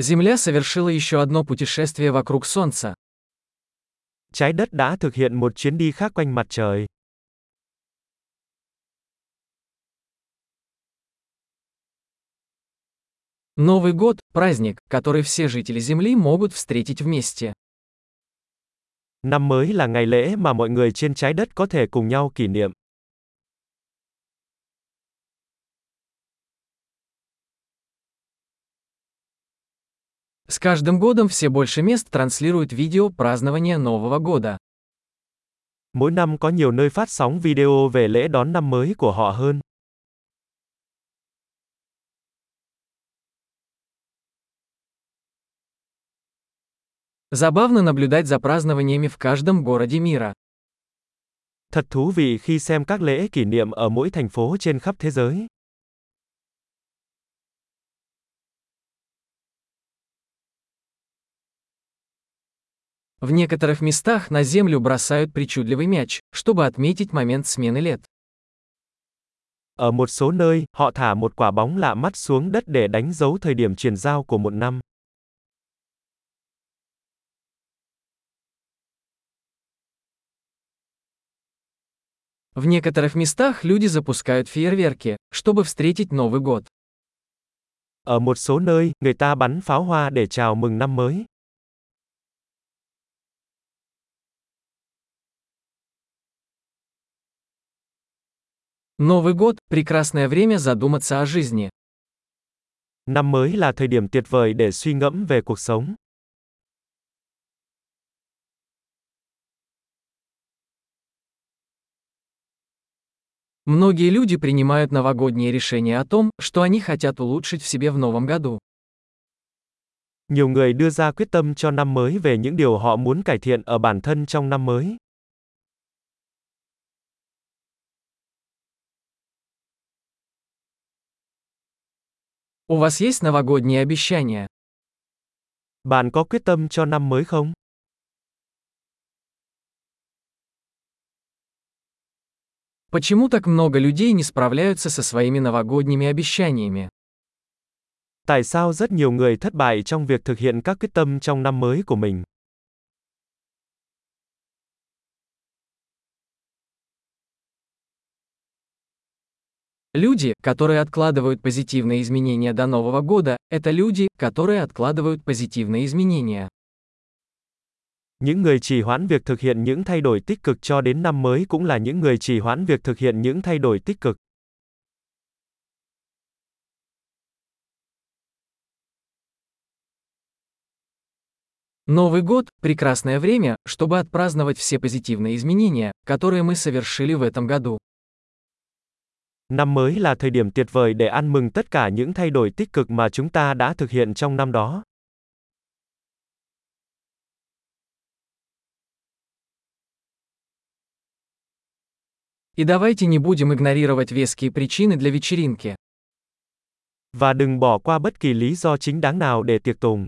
Земля совершила еще одно путешествие вокруг Солнца. Trái đất đã thực hiện một chuyến đi khác quanh mặt trời. Новый год – праздник, который все жители Земли могут встретить вместе. Năm mới là ngày lễ mà mọi người trên trái đất có thể cùng nhau kỷ niệm. С каждым годом все больше мест транслируют видео празднования Нового года. Mỗi năm có nhiều nơi phát sóng video về lễ đón năm mới của họ hơn. Забавно наблюдать за празднованиями в каждом городе мира. Thật thú vị khi xem các lễ kỷ niệm ở mỗi thành phố trên khắp thế giới. В некоторых местах на землю бросают причудливый мяч, чтобы отметить момент смены лет. Ở một số nơi, họ thả một quả bóng lạ mắt xuống đất để đánh dấu thời điểm chuyển giao của một năm. В некоторых местах люди запускают фейерверки, чтобы встретить Новый год. Ở một số nơi, người ta bắn pháo hoa để chào mừng năm mới. Новый год – прекрасное время задуматься о жизни. Năm mới là thời điểm tuyệt vời để suy ngẫm về cuộc sống. Многие люди принимают новогодние решения о том, что они хотят улучшить в себе в новом году. Nhiều người đưa ra quyết tâm cho năm mới về những điều họ muốn cải thiện ở bản thân trong năm mới. У вас есть новогодние обещания? Bạn có quyết tâm cho năm mới không? Почему так много людей не справляются со своими новогодними обещаниями? Tại sao rất nhiều người thất bại trong việc thực hiện các quyết tâm trong năm mới của mình? Люди, которые откладывают позитивные изменения до Нового года, это люди, которые откладывают позитивные изменения. Những người trì hoãn việc thực hiện những thay đổi tích cực cho đến năm mới cũng là những người trì hoãn việc thực hiện những thay đổi tích cực. Новый год – прекрасное время, чтобы отпраздновать все позитивные изменения, которые мы совершили в этом году. Năm mới là thời điểm tuyệt vời để ăn mừng tất cả những thay đổi tích cực mà chúng ta đã thực hiện trong năm đó. И давайте не будем игнорировать веские причины для вечеринки. Và đừng bỏ qua bất kỳ lý do chính đáng nào để tiệc tùng.